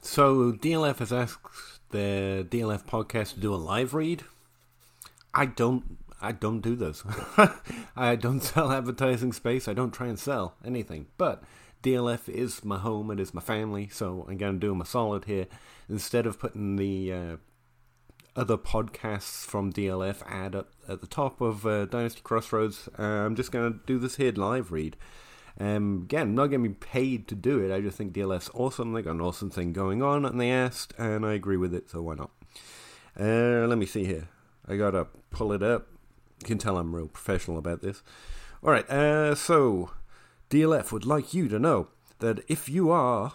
So DLF has asked the DLF podcast to do a live read. I don't. I don't do this. I don't sell advertising space. I don't try and sell anything. But DLF is my home. It is my family. So I'm going to do them a solid here. Instead of putting the uh, other podcasts from DLF ad up at the top of uh, Dynasty Crossroads, uh, I'm just going to do this here live read. Um, again, not getting paid to do it. I just think DLF's awesome. They got an awesome thing going on, and they asked, and I agree with it. So why not? Uh, let me see here. I gotta pull it up. You can tell I'm real professional about this. All right. Uh, so DLF would like you to know that if you are,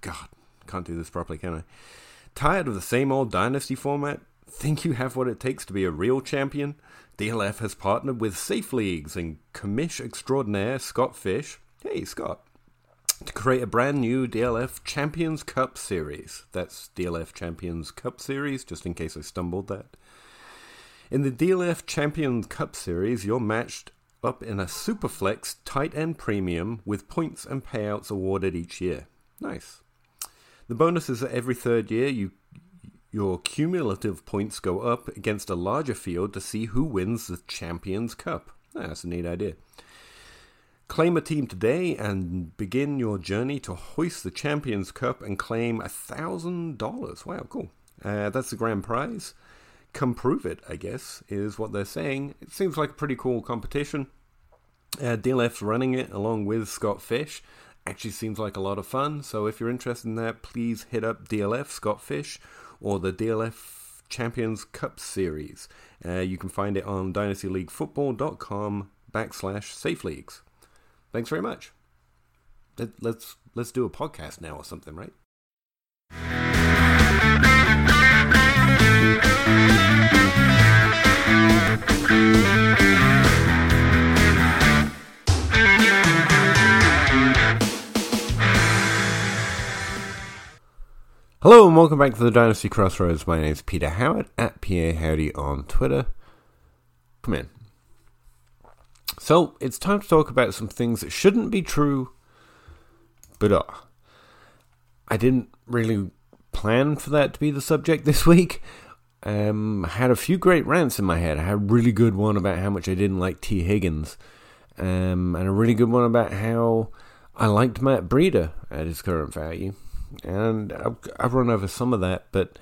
God, can't do this properly, can I? Tired of the same old dynasty format? Think you have what it takes to be a real champion? DLF has partnered with Safe Leagues and commish extraordinaire Scott Fish. Hey, Scott. To create a brand new DLF Champions Cup series. That's DLF Champions Cup series, just in case I stumbled that. In the DLF Champions Cup series, you're matched up in a Superflex tight end premium with points and payouts awarded each year. Nice. The bonus is that every third year you your cumulative points go up against a larger field to see who wins the Champions Cup. That's a neat idea. Claim a team today and begin your journey to hoist the Champions Cup and claim $1,000. Wow, cool. Uh, that's the grand prize. Come prove it, I guess, is what they're saying. It seems like a pretty cool competition. Uh, DLF's running it along with Scott Fish. Actually seems like a lot of fun. So if you're interested in that, please hit up DLF, Scott Fish, or the DLF Champions Cup Series. Uh, you can find it on dynastyleaguefootball.com backslash safe leagues. Thanks very much. Let, let's let's do a podcast now or something, right? Hello and welcome back to the Dynasty Crossroads. My name is Peter Howard at PA Howdy on Twitter. Come in. So it's time to talk about some things that shouldn't be true, but are. I didn't really plan for that to be the subject this week. Um, I had a few great rants in my head. I had a really good one about how much I didn't like Tee Higgins, um, and a really good one about how I liked Matt Breida at his current value and I've, I've run over some of that, but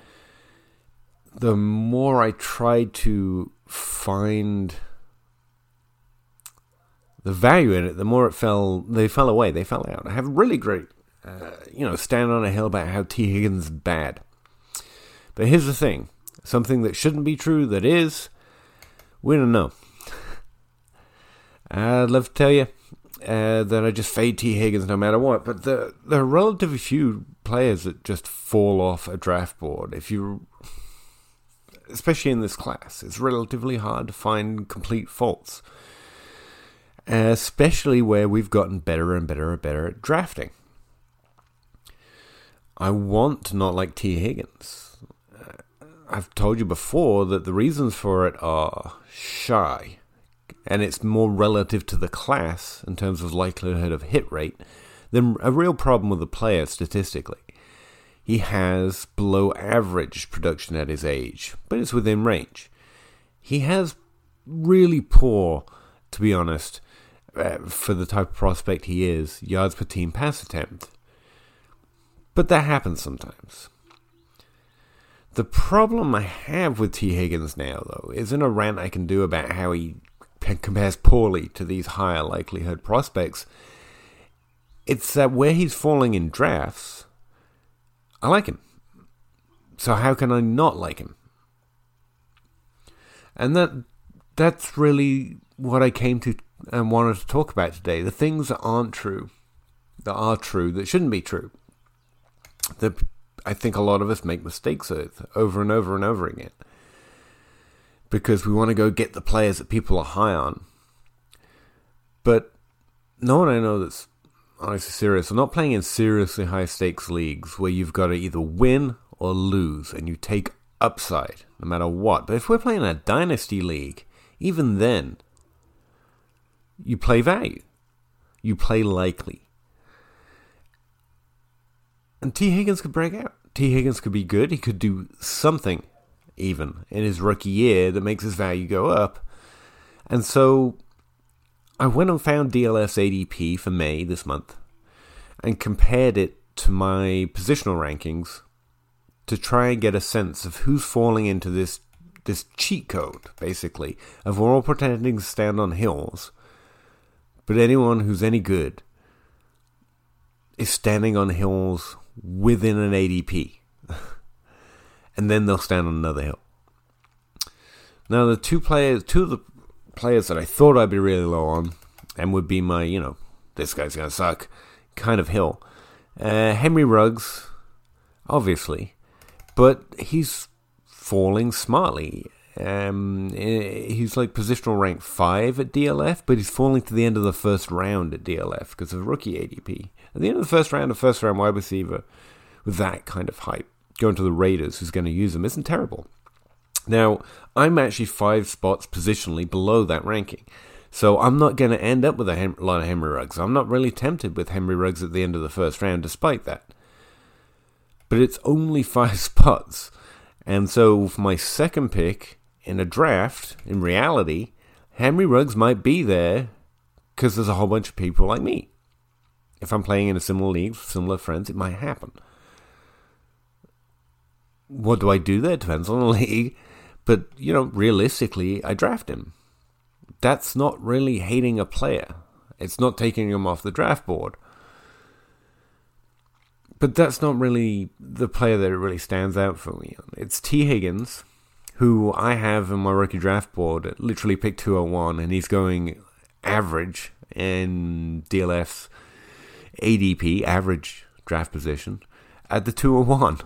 the more I tried to find the value in it, the more it fell. They fell away. They fell out. I have really great, uh, you know, stand on a hill about how Tee Higgins is bad. But here's the thing: something that shouldn't be true that is. We don't know. I'd love to tell you uh, that I just fade Tee Higgins no matter what. But there, there are relatively few players that just fall off a draft board. If you, especially in this class, it's relatively hard to find complete faults. Especially where we've gotten better and better and better at drafting. I want to not like Tee Higgins. Uh, I've told you before that the reasons for it are shy and it's more relative to the class in terms of likelihood of hit rate than a real problem with the player statistically. He has below average production at his age, but it's within range. He has really poor, to be honest, uh, for the type of prospect he is, yards per team pass attempt. But that happens sometimes. The problem I have with Tee Higgins now, though, isn't a rant I can do about how he compares poorly to these higher likelihood prospects. It's that where he's falling in drafts, I like him. So how can I not like him? And that that's really what I came to and wanted to talk about today. The things that aren't true, that are true, that shouldn't be true. That I think a lot of us make mistakes with over and over and over again because we want to go get the players that people are high on. But no one I know that's honestly serious. I'm not playing in seriously high stakes leagues where you've got to either win or lose and you take upside no matter what. But if we're playing a dynasty league, even then, you play value. You play likely. And Tee Higgins could break out. Tee Higgins could be good. He could do something even in his rookie year that makes his value go up. And so I went and found DLF's ADP for May this month and compared it to my positional rankings to try and get a sense of who's falling into this this cheat code, basically, of we're all pretending to stand on hills, but anyone who's any good is standing on hills within an ADP. and then they'll stand on another hill. Now the two players two of the players that I thought I'd be really low on and would be my, you know, this guy's gonna suck kind of hill. Uh, Henry Ruggs, obviously, but he's falling smartly. Um, eh, he's like positional rank five at DLF, but he's falling to the end of the first round at DLF because of rookie ADP. At the end of the first round, a first round wide receiver with that kind of hype going to the Raiders, who's going to use him, isn't terrible. Now, I'm actually five spots positionally below that ranking. So I'm not going to end up with a hem- lot of Henry Ruggs. I'm not really tempted with Henry Ruggs at the end of the first round, despite that. But it's only five spots. And so for my second pick in a draft, in reality, Henry Ruggs might be there because there's a whole bunch of people like me. If I'm playing in a similar league with similar friends, it might happen. What do I do there? Depends on the league. But, you know, realistically, I draft him that's not really hating a player. It's not taking him off the draft board. But that's not really the player that really stands out for me. It's Tee Higgins, who I have in my rookie draft board, at literally picked 201, and he's going average in DLF's ADP, average draft position, at the 201.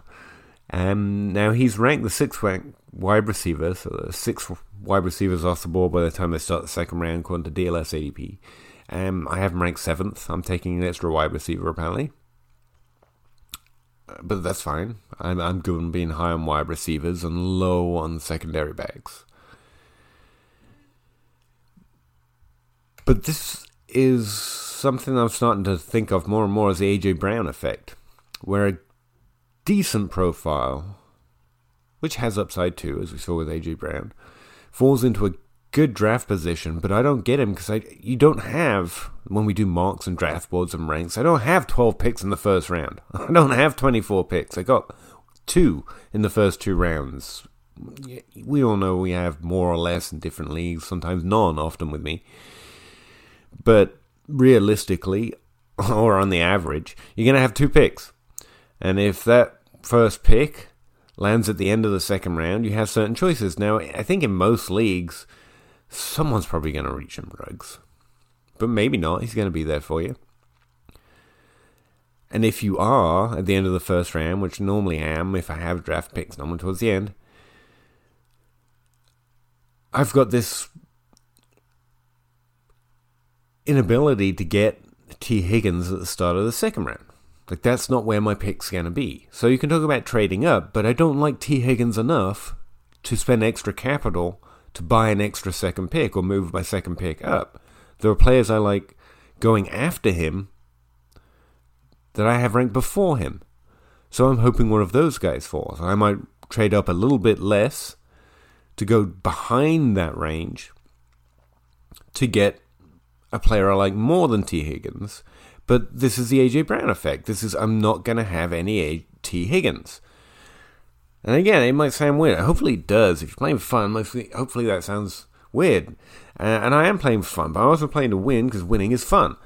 And now he's ranked the sixth ranked wide receivers, so six wide receivers off the board by the time they start the second round, according to DLF ADP. Um, I have him ranked seventh. I'm taking an extra wide receiver apparently, uh, but that's fine. I'm I'm good on being high on wide receivers and low on secondary backs. But this is something I'm starting to think of more and more as the AJ Brown effect, where a decent profile which has upside too, as we saw with AJ Brown, falls into a good draft position, but I don't get him because I you don't have when we do mocks and draft boards and ranks. I don't have twelve picks in the first round. I don't have twenty four picks. I got two in the first two rounds. We all know we have more or less in different leagues. Sometimes none. Often with me, but realistically, or on the average, you're going to have two picks, and if that first pick lands at the end of the second round, you have certain choices. Now, I think in most leagues, someone's probably going to reach him Ruggs. But maybe not. He's going to be there for you. And if you are at the end of the first round, which normally am if I have draft picks, normally towards the end, I've got this inability to get Tee Higgins at the start of the second round. Like that's not where my pick's gonna be. So you can talk about trading up, but I don't like Tee Higgins enough to spend extra capital to buy an extra second pick or move my second pick up. There are players I like going after him that I have ranked before him. So I'm hoping one of those guys falls. I might trade up a little bit less to go behind that range to get a player I like more than Tee Higgins but this is the AJ Brown effect. This is I'm not going to have any A- Tee Higgins. And again, it might sound weird. Hopefully, it does. If you're playing for fun, hopefully that sounds weird. Uh, and I am playing for fun, but I'm also playing to win because winning is fun.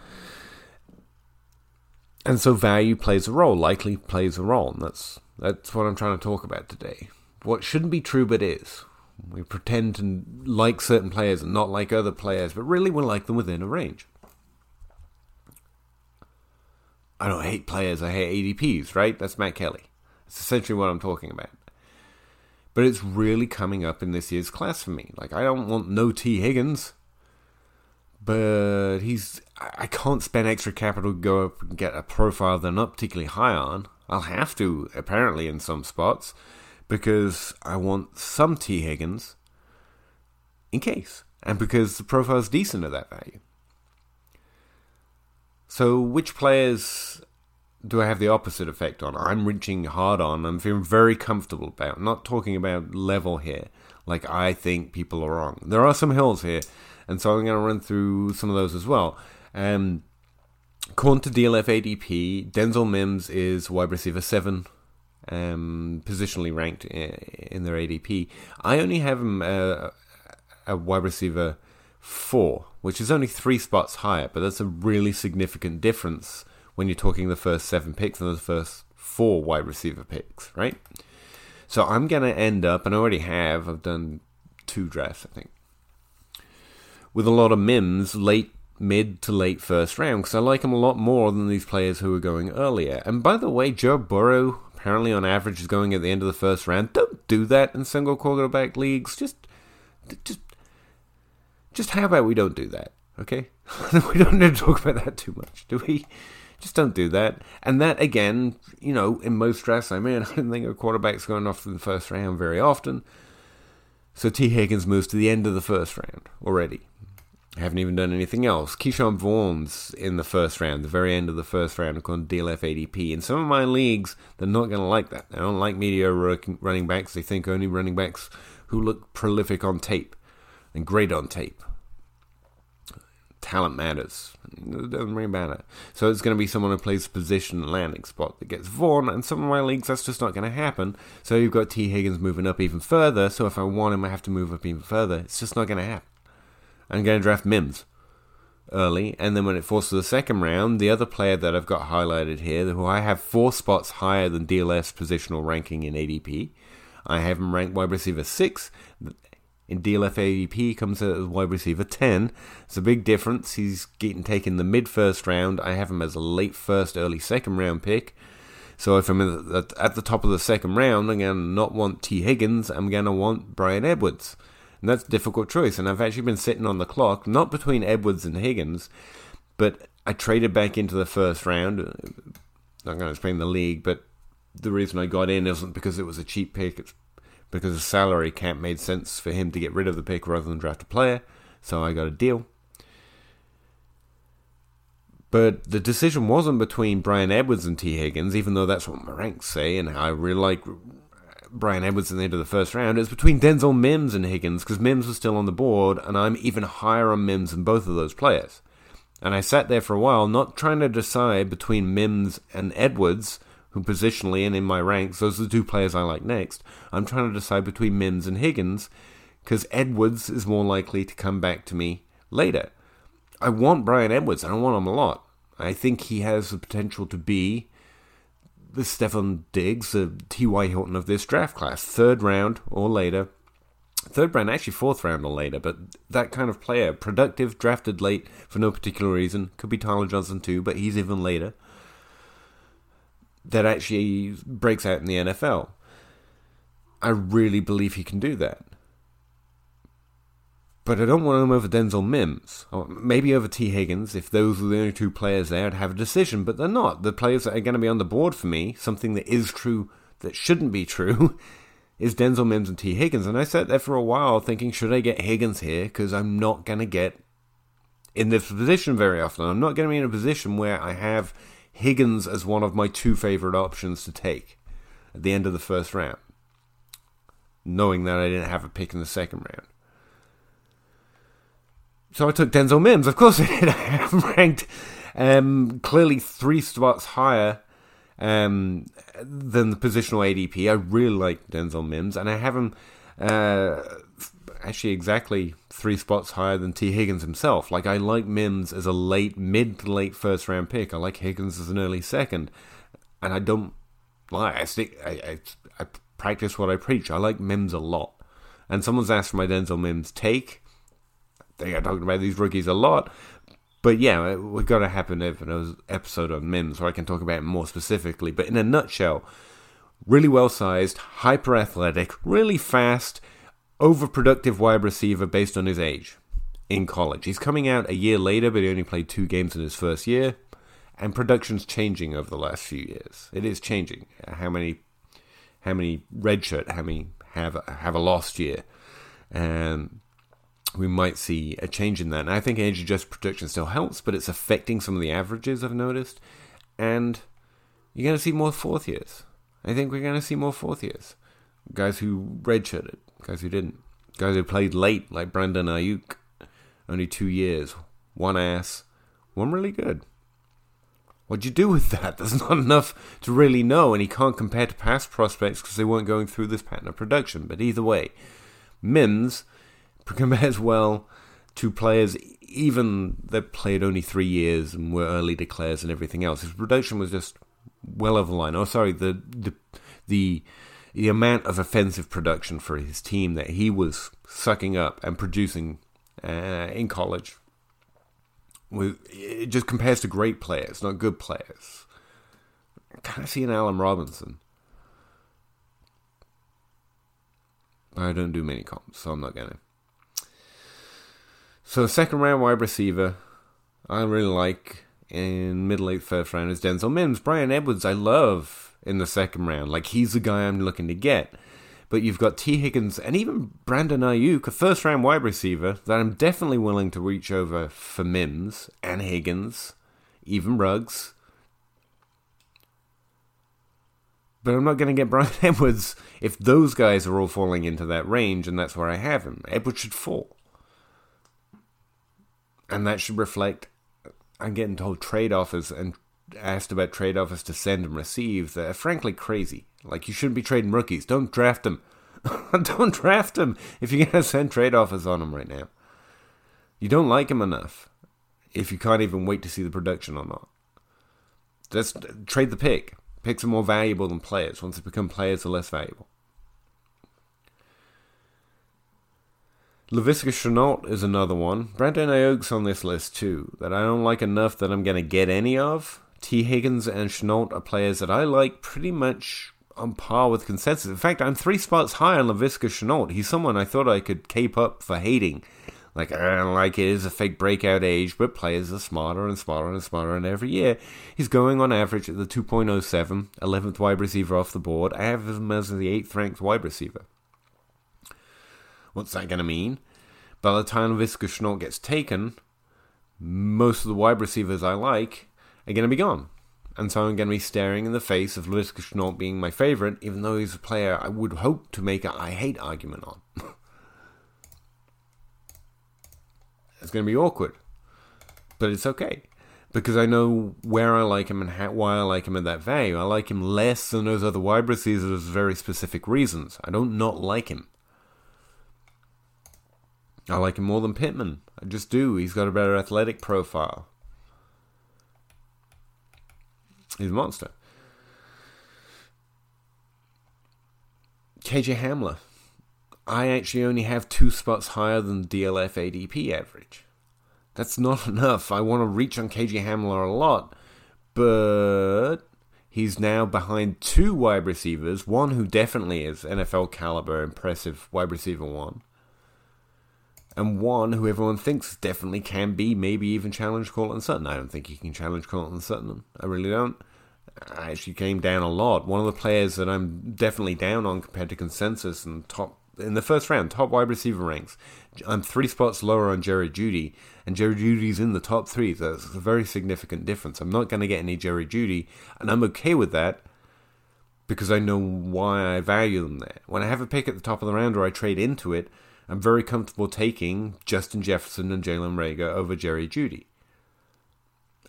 And so value plays a role, likely plays a role, and that's that's what I'm trying to talk about today. What shouldn't be true but is. We pretend to like certain players and not like other players, but really we like them within a range. I don't hate players, I hate ADPs, right? That's Matt Kelly. That's essentially what I'm talking about. But it's really coming up in this year's class for me. Like, I don't want no Tee Higgins, but he's. I can't spend extra capital to go up and get a profile I'm not particularly high on. I'll have to, apparently, in some spots, because I want some Tee Higgins in case, and because the profile's decent at that value. So, which players do I have the opposite effect on? I'm reaching hard on. I'm feeling very comfortable about. not talking about level here. Like I think people are wrong. There are some hills here, and so I'm going to run through some of those as well. Um, according to DLF ADP, Denzel Mims is wide receiver seven, um, positionally ranked in their ADP. I only have him uh, a wide receiver four, which is only three spots higher, but that's a really significant difference when you're talking the first seven picks and the first four wide receiver picks, right? So I'm going to end up, and I already have, I've done two drafts, I think, with a lot of Mims late, mid to late first round, because I like him a lot more than these players who are going earlier. And by the way, Joe Burrow apparently on average is going at the end of the first round. Don't do that in single quarterback leagues. Just, just, just how about we don't do that? Okay, we don't need to talk about that too much, do we? Just don't do that. And that, again, you know, in most drafts I'm in, I don't think a quarterback's going off in the first round very often. So Tee Higgins moves to the end of the first round already. I haven't even done anything else. Ke'Shawn Vaughn's in the first round, the very end of the first round, to DLF ADP. In some of my leagues, they're not going to like that. They don't like media running backs. They think only running backs who look prolific on tape and great on tape talent matters. It doesn't really matter. So it's going to be someone who plays position landing spot that gets Vaughn, and some of my leagues that's just not going to happen. So you've got Tee Higgins moving up even further. So if I want him, I have to move up even further. It's just not going to happen. I'm going to draft Mims early, and then when it falls to the second round, the other player that I've got highlighted here, who I have four spots higher than DLF positional ranking in ADP. I have him ranked wide receiver six, in DLF ADP, comes as wide receiver 10. It's a big difference. He's getting taken the mid first round. I have him as a late first, early second round pick. So if I'm at the top of the second round, I'm going to not want Tee Higgins. I'm going to want Bryan Edwards. And that's a difficult choice. And I've actually been sitting on the clock, not between Edwards and Higgins, but I traded back into the first round. I'm not going to explain the league, but the reason I got in isn't because it was a cheap pick. It's because the salary cap made sense for him to get rid of the pick rather than draft a player. So I got a deal. But the decision wasn't between Bryan Edwards and Tee Higgins, even though that's what my ranks say, and I really like Bryan Edwards in the end of the first round. It's between Denzel Mims and Higgins, because Mims was still on the board, and I'm even higher on Mims than both of those players. And I sat there for a while, not trying to decide between Mims and Edwards, who positionally and in my ranks, those are the two players I like next. I'm trying to decide between Mims and Higgins because Edwards is more likely to come back to me later. I want Bryan Edwards. I don't want him a lot. I think he has the potential to be the Stefon Diggs, the T.Y. Hilton of this draft class. Third round or later. Third round, actually fourth round or later, but that kind of player. Productive, drafted late for no particular reason. Could be Tyler Johnson too, but he's even later that actually breaks out in the NFL. I really believe he can do that. But I don't want him over Denzel Mims. Or maybe over Tee Higgins, if those were the only two players there, I'd have a decision, but they're not. The players that are going to be on the board for me, something that is true that shouldn't be true, is Denzel Mims and Tee Higgins. And I sat there for a while thinking, should I get Higgins here? Because I'm not going to get in this position very often. I'm not going to be in a position where I have Higgins as one of my two favorite options to take at the end of the first round, knowing that I didn't have a pick in the second round. So I took Denzel Mims. Of course I did. I ranked um, clearly three spots higher um, than the positional ADP. I really like Denzel Mims, and I have him uh, actually exactly three spots higher than Tee Higgins himself. Like I like Mims as a late, mid to late first round pick. I like Higgins as an early second, and I don't lie. I stick. I, I, I practice what I preach. I like Mims a lot. And someone's asked for my Denzel Mims take. Think I'm talking about these rookies a lot. But yeah, we've got to happen an episode on Mims where I can talk about it more specifically. But in a nutshell, really well sized, hyper athletic, really fast, overproductive wide receiver based on his age in college. He's coming out a year later, but he only played two games in his first year, and production's changing over the last few years. It is changing. How many, how many redshirt, how many have have a lost year, we might see a change in that. And I think age adjusted production still helps, but it's affecting some of the averages I've noticed, and You're going to see more fourth years. I think we're going to see more fourth years. Guys who redshirted, guys who didn't. Guys who played late, like Brandon Aiyuk, Only two years. One ass. One really good. What'd you do with that? There's not enough to really know, and he can't compare to past prospects because they weren't going through this pattern of production. But either way, Mims compares well to players even that played only three years and were early declares and everything else. His production was just well over the line. Oh, sorry, the the the the amount of offensive production for his team that he was sucking up and producing uh, in college it just compares to great players, not good players. Kind of see an Allen Robinson. I don't do many comps, so I'm not gonna. So second round wide receiver, I really like in middle late first round is Denzel Mims. Bryan Edwards, I love in the second round. Like he's the guy I'm looking to get. But you've got Tee Higgins and even Brandon Aiyuk, a first round wide receiver that I'm definitely willing to reach over for Mims and Higgins, even Ruggs. But I'm not going to get Bryan Edwards if those guys are all falling into that range, and that's where I have him. Edwards should fall. And that should reflect. I'm getting told trade offers and asked about trade offers to send and receive that are frankly crazy. Like you shouldn't be trading rookies. Don't draft them. don't draft them if you're gonna send trade offers on them right now. You don't like them enough. If you can't even wait to see the production or not, just trade the pick. Picks are more valuable than players. Once they become players, they're less valuable. Laviska Shenault is another one. Brandon Aiyuk's on this list too, that I don't like enough that I'm going to get any of. Tee Higgins and Shenault are players that I like pretty much on par with consensus. In fact, I'm three spots high on Laviska Shenault. He's someone I thought I could cape up for hating. Like, I don't like it is a fake breakout age, but players are smarter and smarter and smarter, and every year he's going on average at the 2.07, 11th wide receiver off the board. I have him as the 8th ranked wide receiver. What's that going to mean? By the time Laviska Shenault gets taken, most of the wide receivers I like are going to be gone. And so I'm going to be staring in the face of Laviska Shenault being my favorite, even though he's a player I would hope to make a I hate argument on. it's going to be awkward. But it's okay. Because I know where I like him and how, why I like him at that value. I like him less than those other wide receivers for very specific reasons. I don't not like him. I like him more than Pittman. I just do. He's got a better athletic profile. He's a monster. KJ Hamler. I actually only have two spots higher than the DLF ADP average. That's not enough. I want to reach on KJ Hamler a lot, but he's now behind two wide receivers. One who definitely is NFL caliber, impressive wide receiver one, and one who everyone thinks definitely can be, maybe even challenge Courtland Sutton. I don't think he can challenge Courtland Sutton. I really don't. Uh, Actually came down a lot. One of the players that I'm definitely down on compared to consensus and top in the first round, top wide receiver ranks. I'm three spots lower on Jerry Jeudy, and Jerry Jeudy's in the top three. So that's a very significant difference. I'm not going to get any Jerry Jeudy, and I'm okay with that because I know why I value them there. When I have a pick at the top of the round or I trade into it, I'm very comfortable taking Justin Jefferson and Jalen Reagor over Jerry Jeudy.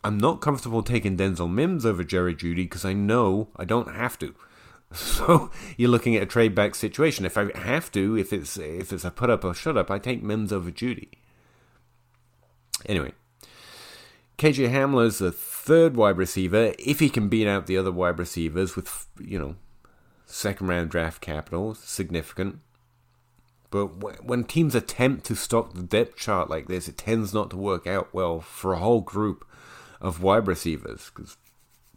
I'm not comfortable taking Denzel Mims over Jerry Jeudy because I know I don't have to. So you're looking at a trade back situation. If I have to, if it's if it's a put up or shut up, I take Mims over Jeudy. Anyway, KJ Hamler's the third wide receiver. If he can beat out the other wide receivers with you know second round draft capital, significant. But when teams attempt to stock the depth chart like this, it tends not to work out well for a whole group of wide receivers because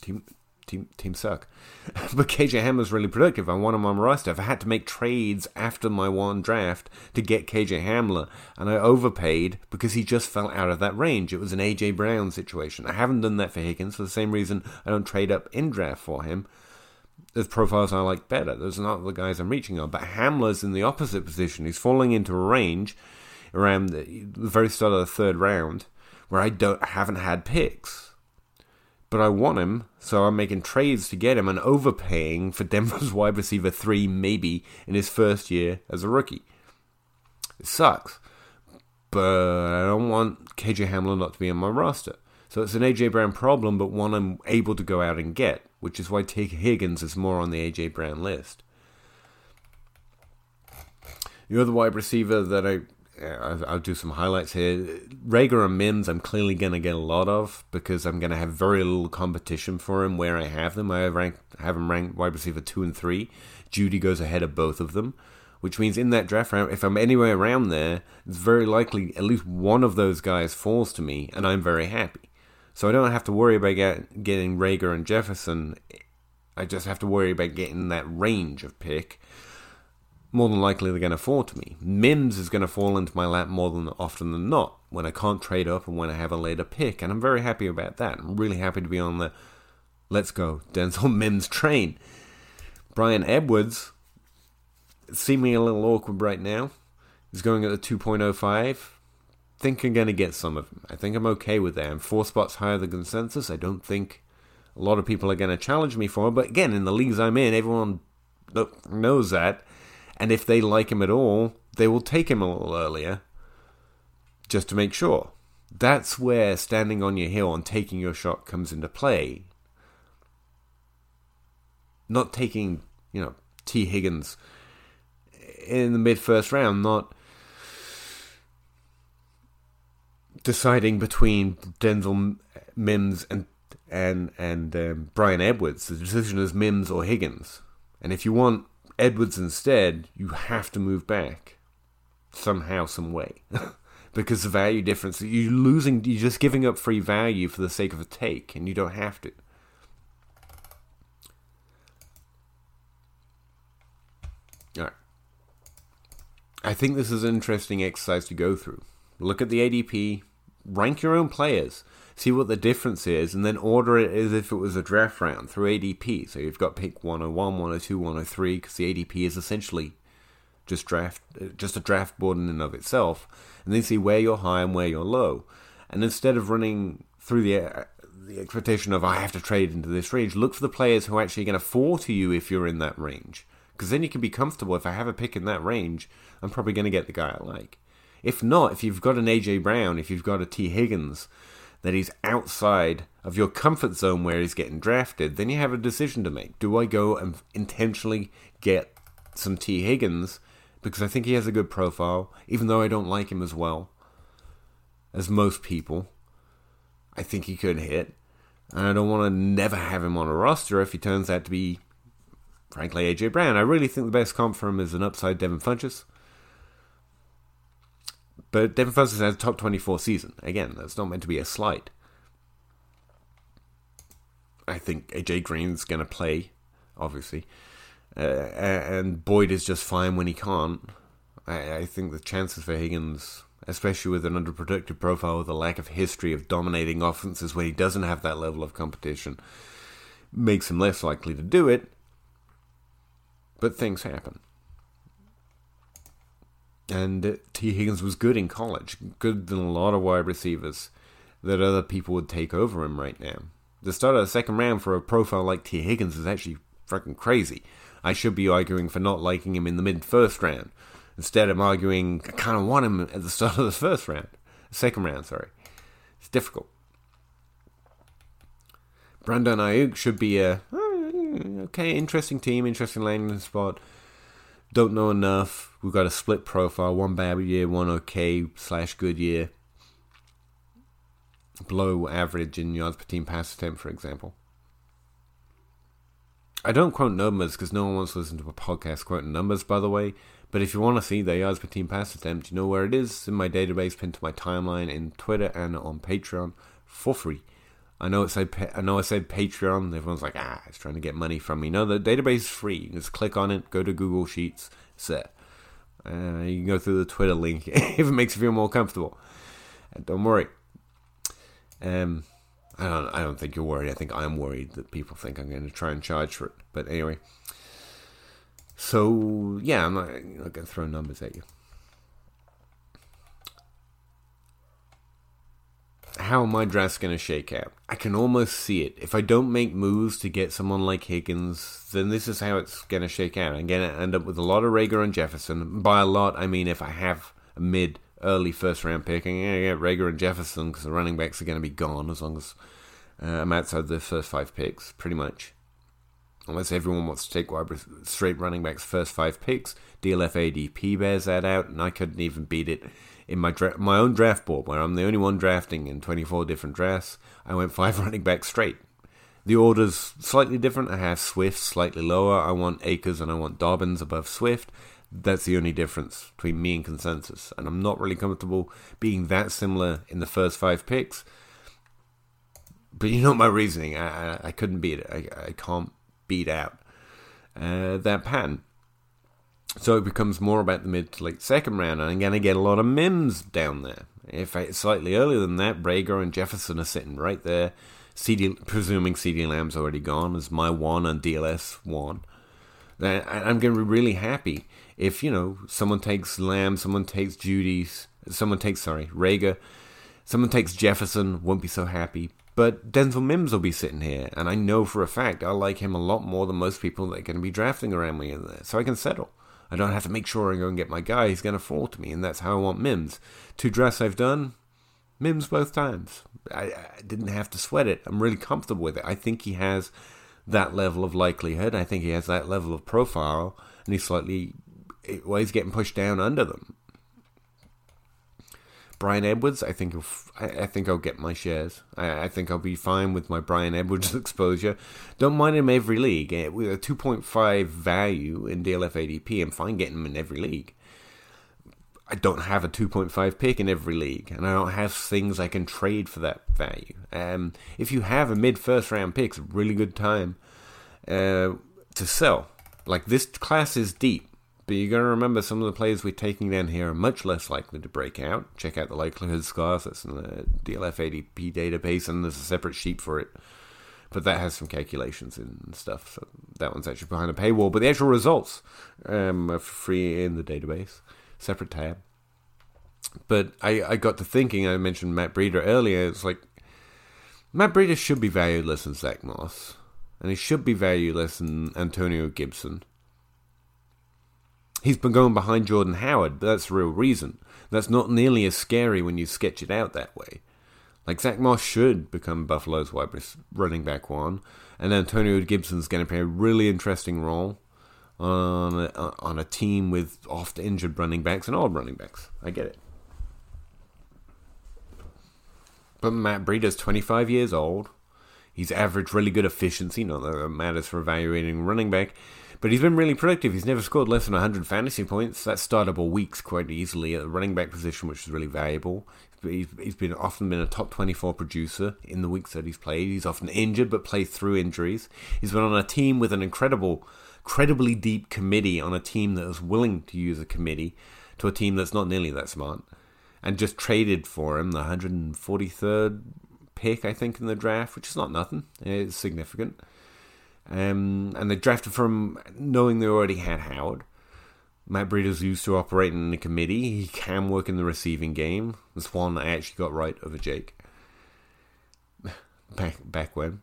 team team team suck. but KJ Hamler's really productive. I want him on my roster. If I had to make trades after my one draft to get KJ Hamler, and I overpaid because he just fell out of that range. It was an AJ Brown situation. I haven't done that for Higgins for the same reason I don't trade up in draft for him. There's profiles I like better. Those are not the guys I'm reaching on. But Hamler's in the opposite position. He's falling into a range around the, the very start of the third round where I don't haven't had picks. but I want him, so I'm making trades to get him and overpaying for Denver's wide receiver three, maybe in his first year as a rookie. It sucks, but I don't want KJ Hamler not to be on my roster. So it's an AJ Brown problem, but one I'm able to go out and get, which is why Tee Higgins is more on the AJ Brown list. The other wide receiver that I I'll do some highlights here. Reagor and Mims, I'm clearly going to get a lot of because I'm going to have very little competition for him where I have them. I have, ranked, have him ranked wide receiver two and three. Jeudy goes ahead of both of them, which means in that draft round, if I'm anywhere around there, it's very likely at least one of those guys falls to me, and I'm very happy. So I don't have to worry about get, getting Reagor and Jefferson. I just have to worry about getting that range of pick more than likely they're going to fall to me. Mims is going to fall into my lap more than often than not when I can't trade up and when I have a later pick, and I'm very happy about that. I'm really happy to be on the let's go Denzel Mims train. Bryan Edwards, seeming a little awkward right now, is going at the 2.05. Think I'm going to get some of them. I think I'm okay with that. I'm four spots higher than consensus. I don't think a lot of people are going to challenge me for it, but again, in the leagues I'm in, everyone knows that and if they like him at all, they will take him a little earlier just to make sure. That's where standing on your hill and taking your shot comes into play. Not taking, you know, Tee Higgins in the mid first round, not deciding between Denzel Mims and and and um, Bryan Edwards. The decision is Mims or Higgins. And if you want Edwards instead, you have to move back somehow, some way, because the value difference. You're losing. You're just giving up free value for the sake of a take, and you don't have to. All right. I think this is an interesting exercise to go through. Look at the ADP, rank your own players, see what the difference is, and then order it as if it was a draft round through ADP. So you've got pick 101, 102, 103, because the ADP is essentially just draft, just a draft board in and of itself, and then see where you're high and where you're low. And instead of running through the the expectation of I have to trade into this range, look for the players who are actually going to fall to you if you're in that range. Because then you can be comfortable. If I have a pick in that range, I'm probably going to get the guy I like. If not, if you've got an AJ Brown, if you've got a Tee Higgins, that he's outside of your comfort zone where he's getting drafted, then you have a decision to make. Do I go and intentionally get some Tee Higgins because I think he has a good profile, even though I don't like him as well as most people? I think he could hit. And I don't want to never have him on a roster if he turns out to be, frankly, AJ Brown. I really think the best comp for him is an upside Devin Funchess. But Devin Funchess has a top 24 season. Again, that's not meant to be a slight. I think AJ Green's going to play, obviously. Uh, and Boyd is just fine when he can't. I, I, think the chances for Higgins, especially with an underproductive profile with a lack of history of dominating offenses when he doesn't have that level of competition, makes him less likely to do it. But things happen. And Tee Higgins was good in college, good than a lot of wide receivers that other people would take over him right now. The start of the second round for a profile like Tee Higgins is actually freaking crazy. I should be arguing for not liking him in the mid first round. Instead, I'm arguing I kind of want him at the start of the first round. Second round, sorry. It's difficult. Brandon Aiyuk should be a uh, okay, interesting team, interesting landing spot don't know enough. We've got a split profile, one bad year, one okay slash good year. Below average in yards per team pass attempt, for example. I don't quote numbers because no one wants to listen to a podcast quoting numbers, by the way. But if you want to see the yards per team pass attempt, you know where it is in my database, pinned to my timeline in Twitter and on Patreon for free. I know I know I said Patreon. Everyone's like, ah, it's trying to get money from me. No, the database is free. just click on it, go to Google Sheets, set. Uh, you can go through the Twitter link if it makes you feel more comfortable. And don't worry. Um, I don't. I don't think you're worried. I think I'm worried that people think I'm going to try and charge for it. But anyway. So yeah, I'm not, I'm not going to throw numbers at you. How my draft's going to shake out. I can almost see it. If I don't make moves to get someone like Higgins, then this is how it's going to shake out. I'm going to end up with a lot of Reagor and Jefferson. By a lot, I mean if I have a mid, early first round pick, I'm going to get Reagor and Jefferson because the running backs are going to be gone as long as uh, I'm outside the first five picks, pretty much. Unless everyone wants to take wide straight running backs first five picks, DLF ADP bears that out, and I couldn't even beat it in my dra- my own draft board, where I'm the only one drafting in 24 different drafts. I went five running backs straight. The order's slightly different. I have Swift slightly lower. I want Akers and I want Dobbins above Swift. That's the only difference between me and consensus, and I'm not really comfortable being that similar in the first five picks. But you know my reasoning. I, I, I couldn't beat it. I, I can't beat out uh, that pattern. So it becomes more about the mid to late second round, and I'm going to get a lot of Mims down there. If I, slightly earlier than that, Reagor and Jefferson are sitting right there. CeeDee, presuming CeeDee Lamb's already gone, as my one and DLF one. I'm going to be really happy if you know someone takes Lamb, someone takes Jeudy's, someone takes sorry Reagor, someone takes Jefferson. Won't be so happy. But Denzel Mims will be sitting here, and I know for a fact I like him a lot more than most people that are going to be drafting around me in there. So I can settle. I don't have to make sure I go and get my guy. He's going to fall to me, and that's how I want Mims. Two drafts I've done, Mims both times. I, I didn't have to sweat it. I'm really comfortable with it. I think he has that level of likelihood. I think he has that level of profile, and he's slightly well, he's getting pushed down under them. Bryan Edwards, I think I think I'll get my shares. I, I, think I'll be fine with my Bryan Edwards exposure. Don't mind him every league eh, with a 2.5 value in DLF ADP. I'm fine getting him in every league. I don't have a 2.5 pick in every league, and I don't have things I can trade for that value. Um, if you have a mid first round pick, it's a really good time uh, to sell. Like this class is deep. But you're going to remember some of the players we're taking down here are much less likely to break out. Check out the likelihood scores. That's in the DLF ADP database, and there's a separate sheet for it. But that has some calculations and stuff. So that one's actually behind a paywall. But the actual results um, are free in the database, separate tab. But I, I got to thinking. I mentioned Matt Breida earlier. It's like Matt Breida should be valued less than Zach Moss, and he should be valued less than Antonio Gibson He's been going behind Jordan Howard, but that's the real reason. That's not nearly as scary when you sketch it out that way. Like Zach Moss should become Buffalo's wide running back one, and Antonio Gibson's going to play a really interesting role on a, on a team with oft injured running backs and old running backs. I get it. But Matt Breida's 25 years old. He's averaged really good efficiency, not that it matters for evaluating running back. But he's been really productive. He's never scored less than 100 fantasy points. That's startable weeks quite easily at the running back position, which is really valuable. He's, he's been often been a top 24 producer in the weeks that he's played. He's often injured, but played through injuries. He's been on a team with an incredible, incredibly deep committee on a team that is willing to use a committee to a team that's not nearly that smart, and just traded for him the 143rd pick, I think, in the draft, which is not nothing. It's significant. Um, and they drafted from knowing they already had Howard. Matt Breida's used to operating in the committee. He can work in the receiving game. That's one I actually got right over Jake. Back back when.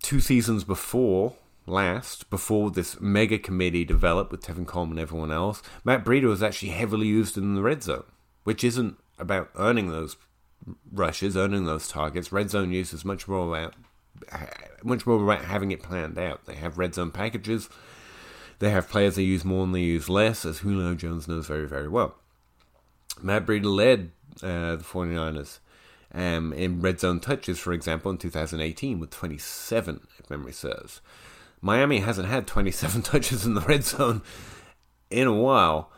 Two seasons before last, before this mega committee developed with Tevin Coleman and everyone else, Matt Breida was actually heavily used in the red zone, which isn't about earning those rushes, earning those targets. Red zone use is much more about much more about having it planned out. They have red zone packages. They have players they use more and they use less, as Julio Jones knows very, very well. Matt Breida led uh, the 49ers um, in red zone touches, for example, in 2018 with 27, if memory serves. Miami hasn't had 27 touches in the red zone in a while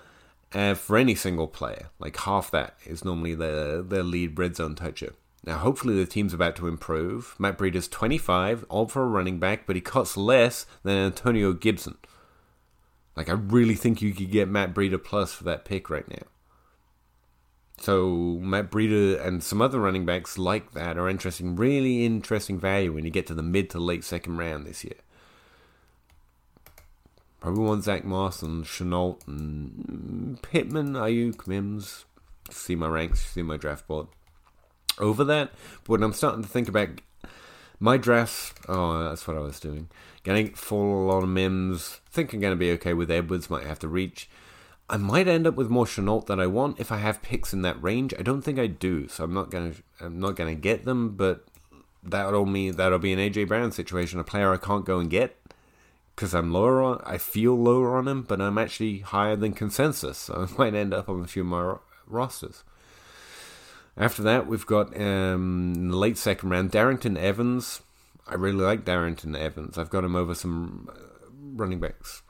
uh, for any single player. Like half that is normally their, their lead red zone toucher. Now, hopefully, the team's about to improve. Matt Breida's 25, all for a running back, but he costs less than Antonio Gibson. Like, I really think you could get Matt Breida plus for that pick right now. So, Matt Breida and some other running backs like that are interesting, really interesting value when you get to the mid to late second round this year. Probably want Zach Moss and Shenault and Pittman, Aiyuk, Mims, See my ranks, see my draft board. Over that, but when I'm starting to think about my drafts, oh, that's what I was doing. Getting full on Mims. Think I'm going to be okay with Edwards. Might have to reach. I might end up with more Shenault than I want if I have picks in that range. I don't think I do, so I'm not gonna I'm not gonna get them. But that'll mean that'll be an AJ Brown situation, a player I can't go and get because I'm lower on. I feel lower on him, but I'm actually higher than consensus, so I might end up on a few more rosters. After that, we've got um, late second round Darrynton Evans. I really like Darrynton Evans. I've got him over some uh, running backs.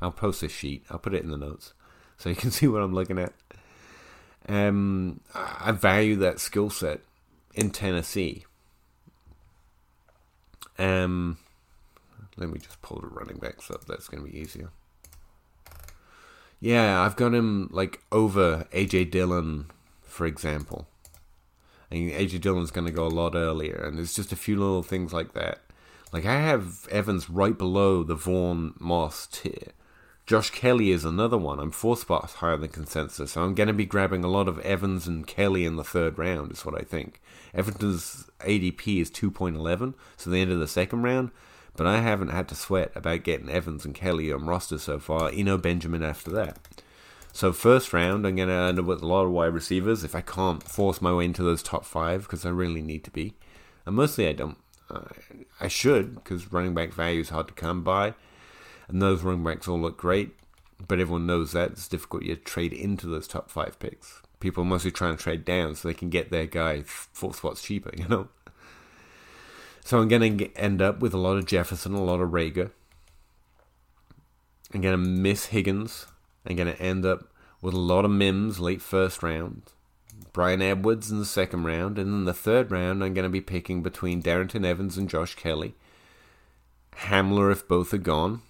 I'll post this sheet. I'll put it in the notes so you can see what I'm looking at. Um, I value that skill set in Tennessee. Um, let me just pull the running backs up. That's going to be easier. Yeah, I've got him like over AJ Dillon, for example. And AJ Dillon's going to go a lot earlier, and there's just a few little things like that. Like I have Evans right below the Vaughn Moss tier. Josh Kelley is another one. I'm four spots higher than consensus, so I'm going to be grabbing a lot of Evans and Kelley in the third round, is what I think. Evans' ADP is 2.11, so the end of the second round, but I haven't had to sweat about getting Evans and Kelley on roster so far. Eno Benjamin after that. So first round, I'm going to end up with a lot of wide receivers if I can't force my way into those top five because I really need to be. And mostly I don't. Uh, I should because running back value is hard to come by and those running backs all look great, but everyone knows that it's difficult to trade into those top five picks. People mostly trying to trade down so they can get their guy four spots cheaper, you know. So I'm going to end up with a lot of Jefferson, a lot of Reagor. I'm going to miss Higgins. I'm going to end up with a lot of Mims late first round. Bryan Edwards in the second round. And in the third round, I'm going to be picking between Darrynton Evans and Josh Kelley. Hamler if both are gone.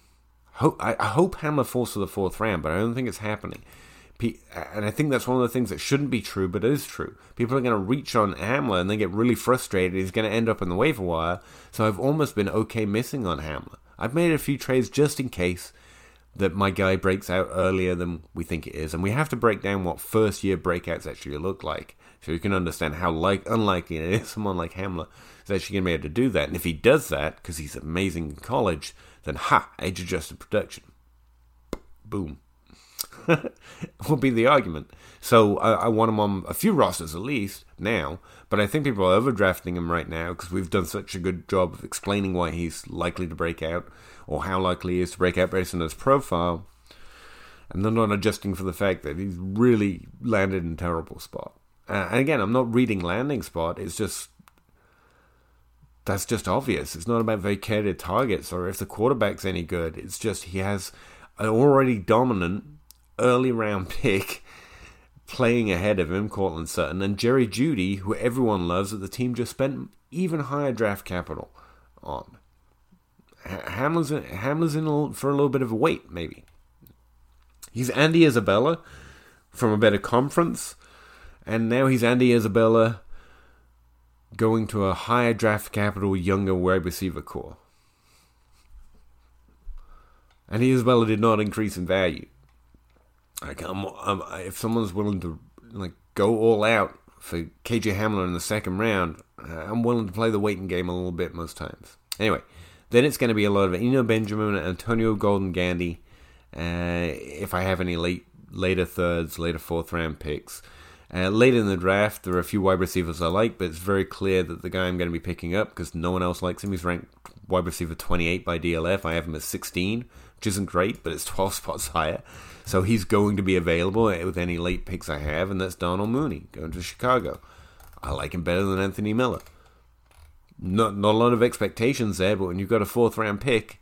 I, I hope Hamler falls to the fourth round, but I don't think it's happening. And I think that's one of the things that shouldn't be true, but is true. People are going to reach on Hamler and they get really frustrated. He's going to end up in the waiver wire. So I've almost been okay missing on Hamler. I've made a few trades just in case that my guy breaks out earlier than we think it is. And we have to break down what first year breakouts actually look like. So you can understand how like unlikely it is someone like Hamler is actually going to be able to do that. And if he does that, because he's amazing in college, then ha, age adjusted production. Boom. will be the argument. So I, I, want him on a few rosters at least now, but I think people are overdrafting him right now because we've done such a good job of explaining why he's likely to break out or how likely he is to break out based on his profile. And they're not adjusting for the fact that he's really landed in a terrible spot. Uh, and again, I'm not reading landing spot. It's just that's just obvious. It's not about vacated targets or if the quarterback's any good. It's just he has an already dominant early round pick playing ahead of him, Courtland Sutton, and Jerry Jeudy, who everyone loves, that the team just spent even higher draft capital on. Hamler's in, Hamler's in for a little bit of a wait, maybe. He's Andy Isabella from a better conference, and now he's Andy Isabella going to a higher draft capital, younger wide receiver corps. And as did not increase in value. Like, I'm, I'm, if someone's willing to like go all out for KJ Hamler in the second round, I'm willing to play the waiting game a little bit most times. Anyway, then it's going to be a lot of Eno Benjamin, Antonio Golden Gandy. Uh, if I have any late, later thirds, later fourth round picks. Uh, late in the draft, there are a few wide receivers I like, but it's very clear that the guy I'm going to be picking up because no one else likes him. He's ranked wide receiver 28 by DLF. I have him at 16, which isn't great, but it's 12 spots higher. So he's going to be available with any late picks I have, and that's Darnell Mooney going to Chicago. I like him better than Anthony Miller. Not, not a lot of expectations there, but when you've got a fourth round pick,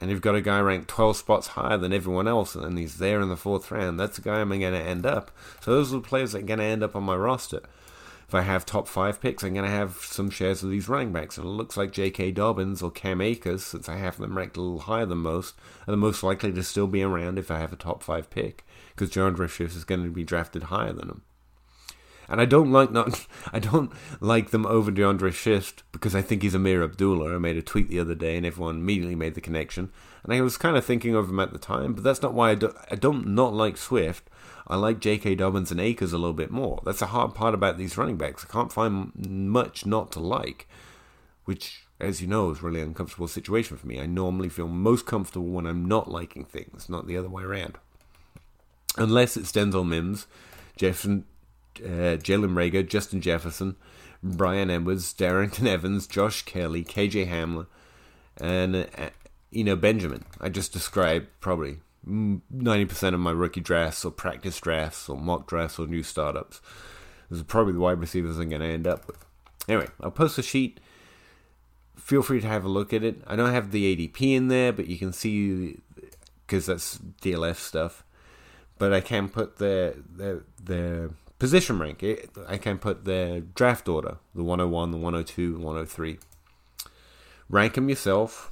and you've got a guy ranked 12 spots higher than everyone else, and he's there in the fourth round, that's the guy I'm going to end up. So those are the players that are going to end up on my roster. If I have top five picks, I'm going to have some shares of these running backs. And it looks like J.K. Dobbins or Cam Akers, since I have them ranked a little higher than most, are the most likely to still be around if I have a top five pick, because John Drifshus is going to be drafted higher than them. And I don't like not I don't like them over D'Andre Swift because I think he's Ameer Abdullah. I made a tweet the other day and everyone immediately made the connection. And I was kind of thinking of him at the time, but that's not why I, do, I don't not like Swift. I like J.K. Dobbins and Akers a little bit more. That's the hard part about these running backs. I can't find much not to like, which, as you know, is really uncomfortable situation for me. I normally feel most comfortable when I'm not liking things, not the other way around. Unless it's Denzel Mims, Jefferson, uh, Jalen Reagor, Justin Jefferson, Bryan Edwards, Darrynton Evans, Josh Kelley, KJ Hamler, and uh, Eno Benjamin. I just described probably ninety percent of my rookie drafts or practice drafts or mock drafts or new startups. This is probably the wide receivers I'm going to end up with. Anyway, I'll post a sheet. Feel free to have a look at it. I don't have the ADP in there, but you can see because that's DLF stuff. But I can put the the the position rank. It, I can put the draft order, the 101, the 102, the 103. Rank them yourself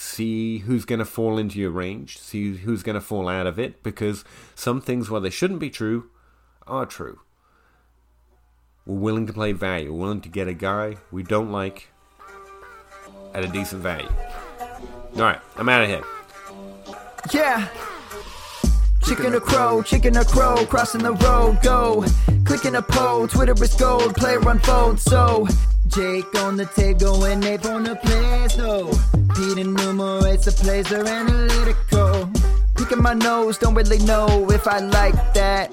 see who's going to fall into your range, see who's going to fall out of it, because some things, while they shouldn't be true, are true. We're willing to play value. We're willing to get a guy we don't like at a decent value. Alright, I'm out of here. Yeah. Chicken or crow, chicken or crow, crossing the road, go. Clicking a poll, Twitter is gold, player unfold, so. Jake on the table and Abe on the place, though. Pete enumerates the plays, they're analytical. Picking my nose, don't really know if I like that.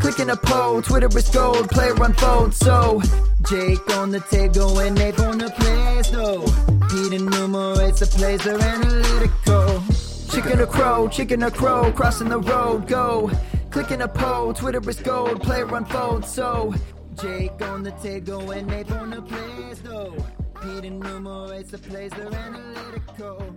Clicking a poll, Twitter is gold, player unfold so Jake on the table and Nate on the plays though. Pete enumerates the plays, they're analytical. Chicken or crow, chicken or crow, crossing the road, go. Clicking a poll, Twitter is gold, player unfold, so Jake on the table and Nate on the plays though. Pete enumerates the plays, they're analytical.